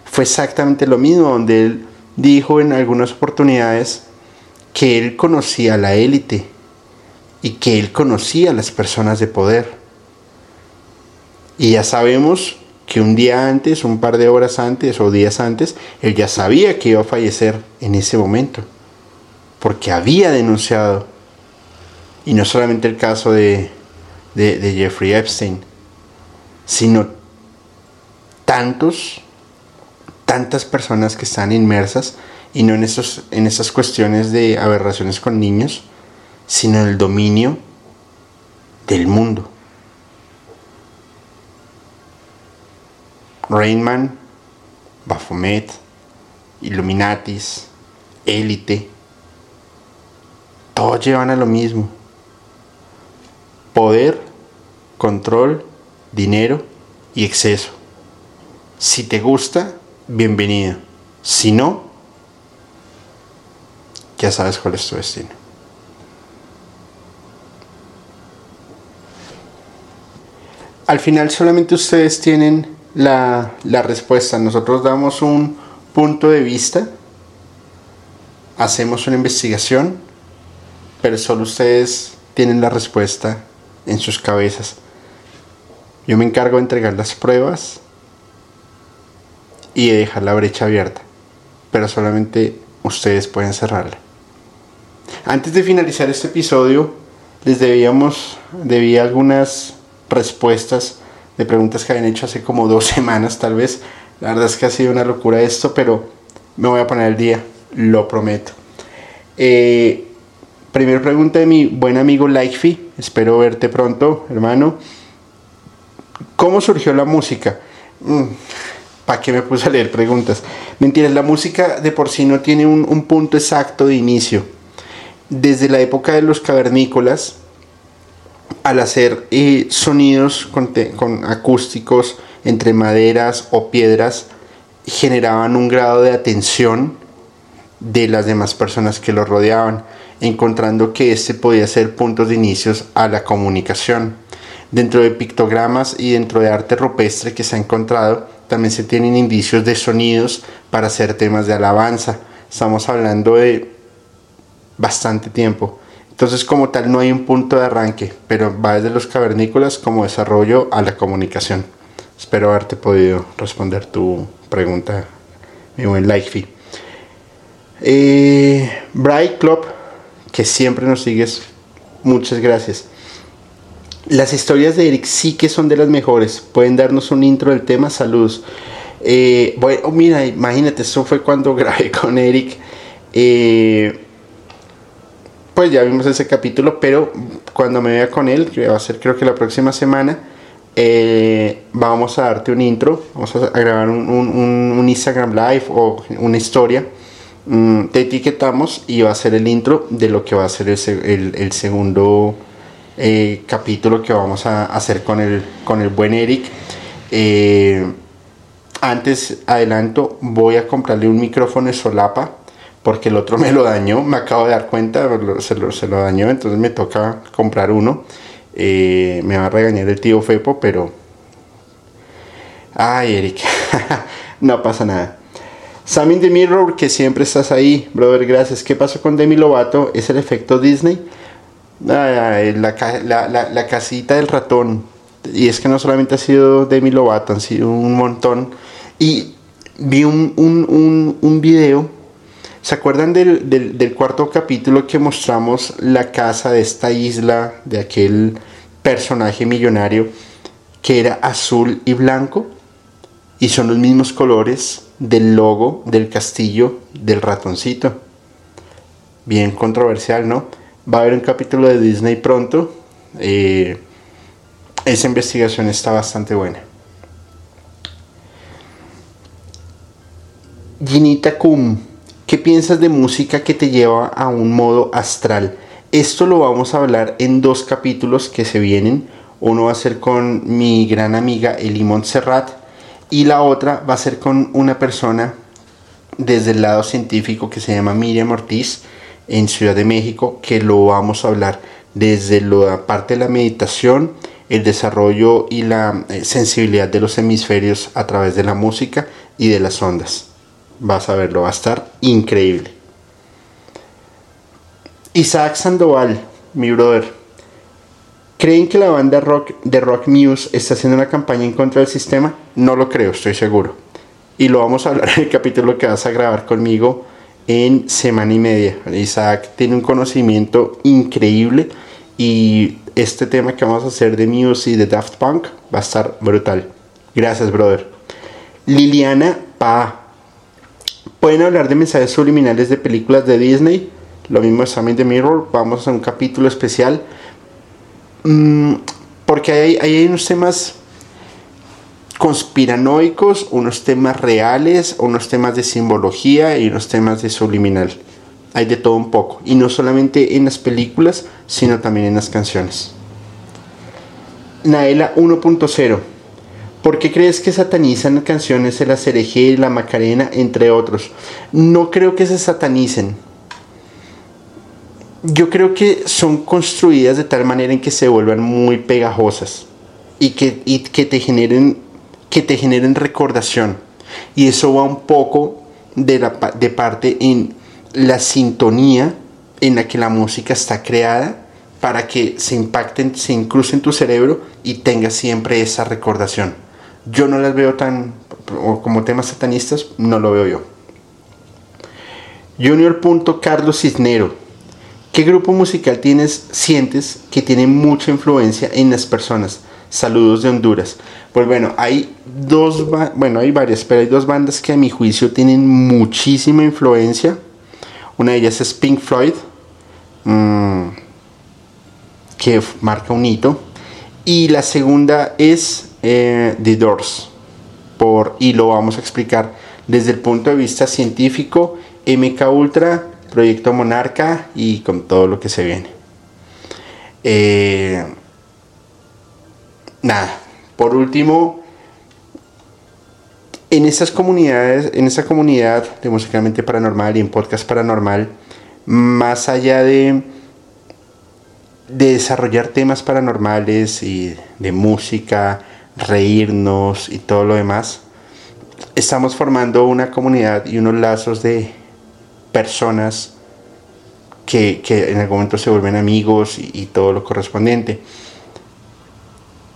fue exactamente lo mismo, donde él dijo en algunas oportunidades que él conocía a la élite y que él conocía a las personas de poder. Y ya sabemos que un día antes, un par de horas antes o días antes, él ya sabía que iba a fallecer en ese momento, porque había denunciado, y no solamente el caso de, Jeffrey Epstein, sino tantos, tantas personas que están inmersas, y no en, esos, en esas cuestiones de aberraciones con niños, sino en el dominio del mundo. Rainman, Baphomet, Illuminatis, Élite, todos llevan a lo mismo. Poder, control, dinero y exceso. Si te gusta, bienvenido. Si no, ya sabes cuál es tu destino. Al final solamente ustedes tienen la, la respuesta. Nosotros damos un punto de vista, hacemos una investigación, pero solo ustedes tienen la respuesta en sus cabezas. Yo me encargo de entregar las pruebas y de dejar la brecha abierta, pero solamente ustedes pueden cerrarla. Antes de finalizar este episodio, les debíamos, debía algunas respuestas de preguntas que habían hecho hace como dos semanas tal vez. La verdad es que ha sido una locura esto, pero me voy a poner al día, lo prometo. Eh, primera pregunta de mi buen amigo Likefy, espero verte pronto, hermano. ¿Cómo surgió la música? Mm, ¿Para qué me puse a leer preguntas? Mentiras, la música de por sí no tiene un punto exacto de inicio. Desde la época de los cavernícolas, al hacer eh, sonidos con, acústicos entre maderas o piedras, generaban un grado de atención de las demás personas que lo rodeaban, encontrando que este podía ser puntos de inicios a la comunicación. Dentro de pictogramas y dentro de arte rupestre que se ha encontrado, también se tienen indicios de sonidos para hacer temas de alabanza. Estamos hablando de bastante tiempo. Entonces, como tal, no hay un punto de arranque, pero va desde los cavernícolas como desarrollo a la comunicación. Espero haberte podido responder tu pregunta, mi buen Likefy. Eh, Bright Club, que siempre nos sigues, muchas gracias. Las historias de Eric sí que son de las mejores. Pueden darnos un intro del tema. Saludos. Eh, bueno, mira, imagínate, eso fue cuando grabé con Eric. Eh, pues ya vimos ese capítulo, pero cuando me vea con él, que va a ser creo que la próxima semana, eh, vamos a darte un intro. Vamos a, grabar un, un- un- Instagram Live o una historia. Mm, te etiquetamos y va a ser el intro de lo que va a ser el, el- el segundo eh, capítulo que vamos a hacer con el, con el buen Eric. Eh, antes, adelanto, voy a comprarle un micrófono de solapa porque el otro me lo dañó, me acabo de dar cuenta, se lo, dañó, entonces me toca comprar uno. Eh, me va a regañar el tío Fepo, pero... Ay, Eric, no pasa nada. Sam in the Mirror, que siempre estás ahí, brother, gracias. ¿Qué pasó con Demi Lovato? ¿Es el efecto Disney? La, ca- la- la- la casita del ratón. Y es que no solamente ha sido Demi Lovato, han sido un montón. Y vi un video. ¿Se acuerdan del, del, cuarto capítulo que mostramos la casa de esta isla, de aquel personaje millonario que era azul y blanco? Y son los mismos colores del logo del castillo del ratoncito. Bien controversial, ¿no? Va a haber un capítulo de Disney pronto. Eh, esa investigación está bastante buena. Ginita Kum, ¿qué piensas de música que te lleva a un modo astral? Esto lo vamos a hablar en dos capítulos que se vienen. Uno va a ser con mi gran amiga Eli Montserrat y la otra va a ser con una persona desde el lado científico que se llama Miriam Ortiz en Ciudad de México, que lo vamos a hablar desde la parte de la meditación, el desarrollo y la eh, sensibilidad de los hemisferios a través de la música y de las ondas. Vas a verlo, va a estar increíble. Isaac Sandoval, mi brother. ¿Creen que la banda rock de Rock Muse está haciendo una campaña en contra del sistema? No lo creo, estoy seguro. Y lo vamos a hablar en el capítulo que vas a grabar conmigo en semana y media. Isaac tiene un conocimiento increíble y este tema que vamos a hacer de Muse y de Daft Punk va a estar brutal. Gracias, brother. Liliana Pa. Pueden hablar de mensajes subliminales de películas de Disney. Lo mismo examen de Mirror. Vamos a un capítulo especial. Mm, porque hay, hay unos temas conspiranoicos, unos temas reales, unos temas de simbología y unos temas de subliminal. Hay de todo un poco. Y no solamente en las películas, sino también en las canciones. Naela 1.0 ¿Por qué crees que satanizan canciones de la Cereje y la Macarena, entre otros? No creo que se satanicen. Yo creo que son construidas de tal manera en que se vuelvan muy pegajosas y que, te, generen, que te generen recordación. Y eso va un poco de, la, parte en la sintonía en la que la música está creada para que se impacten, se incruce en tu cerebro y tengas siempre esa recordación. Yo no las veo tan como temas satanistas, no lo veo yo. Junior. Carlos Cisnero. ¿Qué grupo musical tienes, sientes que tiene mucha influencia en las personas? Saludos de Honduras. Pues bueno, hay dos, bueno, hay varias, pero hay dos bandas que a mi juicio tienen muchísima influencia. Una de ellas es Pink Floyd, mmm, que marca un hito. Y la segunda es eh, The Doors. Por, y lo vamos a explicar desde el punto de vista científico, MK Ultra, Proyecto Monarca y con todo lo que se viene. Eh, nada, por último, en esas comunidades, en esa comunidad de Musicalmente Paranormal y en Podcast Paranormal, más allá de desarrollar temas paranormales y de música, reírnos y todo lo demás, estamos formando una comunidad y unos lazos de personas que, que en algún momento se vuelven amigos y, y, todo lo correspondiente.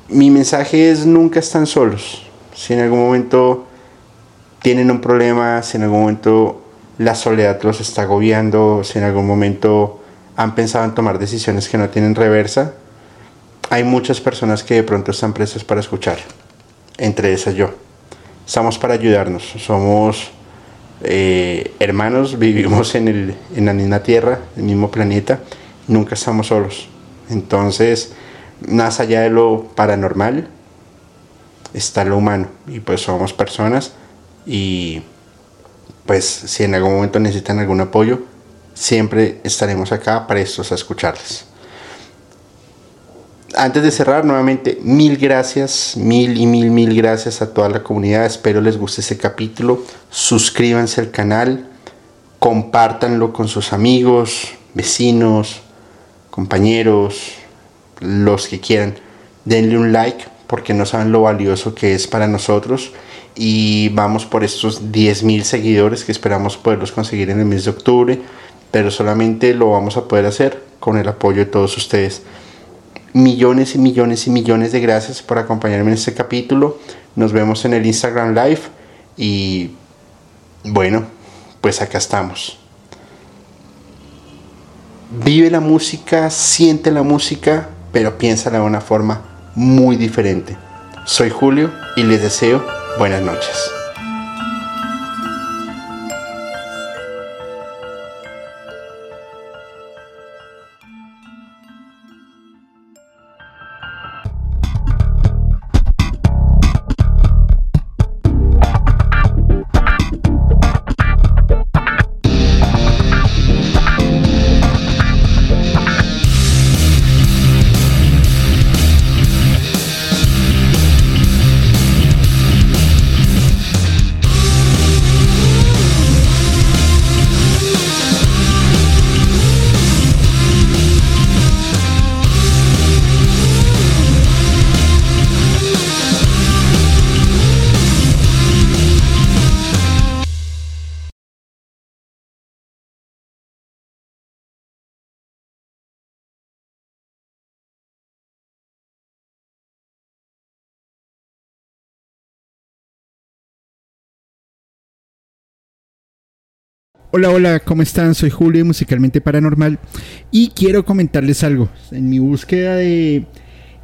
Mi mensaje es nunca están solos. Si en algún momento tienen un problema, si en algún momento la soledad los está agobiando, si en algún momento han pensado en tomar decisiones que no tienen reversa, hay muchas personas que de pronto están prestas para escuchar, entre esas yo. Estamos para ayudarnos, somos eh, hermanos, vivimos en, el, en la misma tierra, el mismo planeta, nunca estamos solos. Entonces, más allá de lo paranormal, está lo humano. Y pues somos personas y pues si en algún momento necesitan algún apoyo, siempre estaremos acá prestos a escucharles antes de cerrar, nuevamente, mil gracias, mil y mil, mil gracias a toda la comunidad. Espero les guste este capítulo. Suscríbanse al canal, compártanlo con sus amigos, vecinos, compañeros, los que quieran. Denle un like porque no saben lo valioso que es para nosotros. Y vamos por estos 10 mil seguidores que esperamos poderlos conseguir en el mes de octubre. Pero solamente lo vamos a poder hacer con el apoyo de todos ustedes millones y millones y millones de gracias por acompañarme en este capítulo. Nos vemos en el Instagram Live y bueno, pues acá estamos. Vive la música, siente la música, pero piénsala de una forma muy diferente. Soy Julio y les deseo buenas noches. Hola, hola, ¿cómo están? Soy Julio, musicalmente paranormal, y quiero comentarles algo. En mi búsqueda de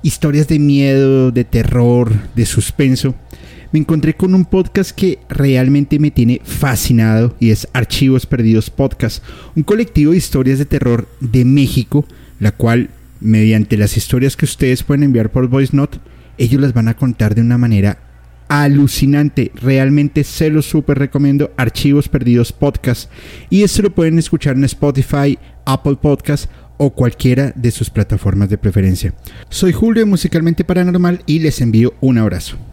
historias de miedo, de terror, de suspenso, me encontré con un podcast que realmente me tiene fascinado y es Archivos Perdidos Podcast, un colectivo de historias de terror de México, la cual, mediante las historias que ustedes pueden enviar por Voice Note, ellos las van a contar de una manera alucinante. Realmente se lo súper recomiendo. Archivos Perdidos Podcast. Y esto lo pueden escuchar en Spotify, Apple Podcast o cualquiera de sus plataformas de preferencia. Soy Julio Musicalmente Paranormal y les envío un abrazo.